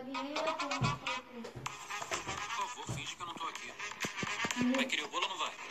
Por favor, finge que eu não tô aqui. Vai querer o bolo ou não vai?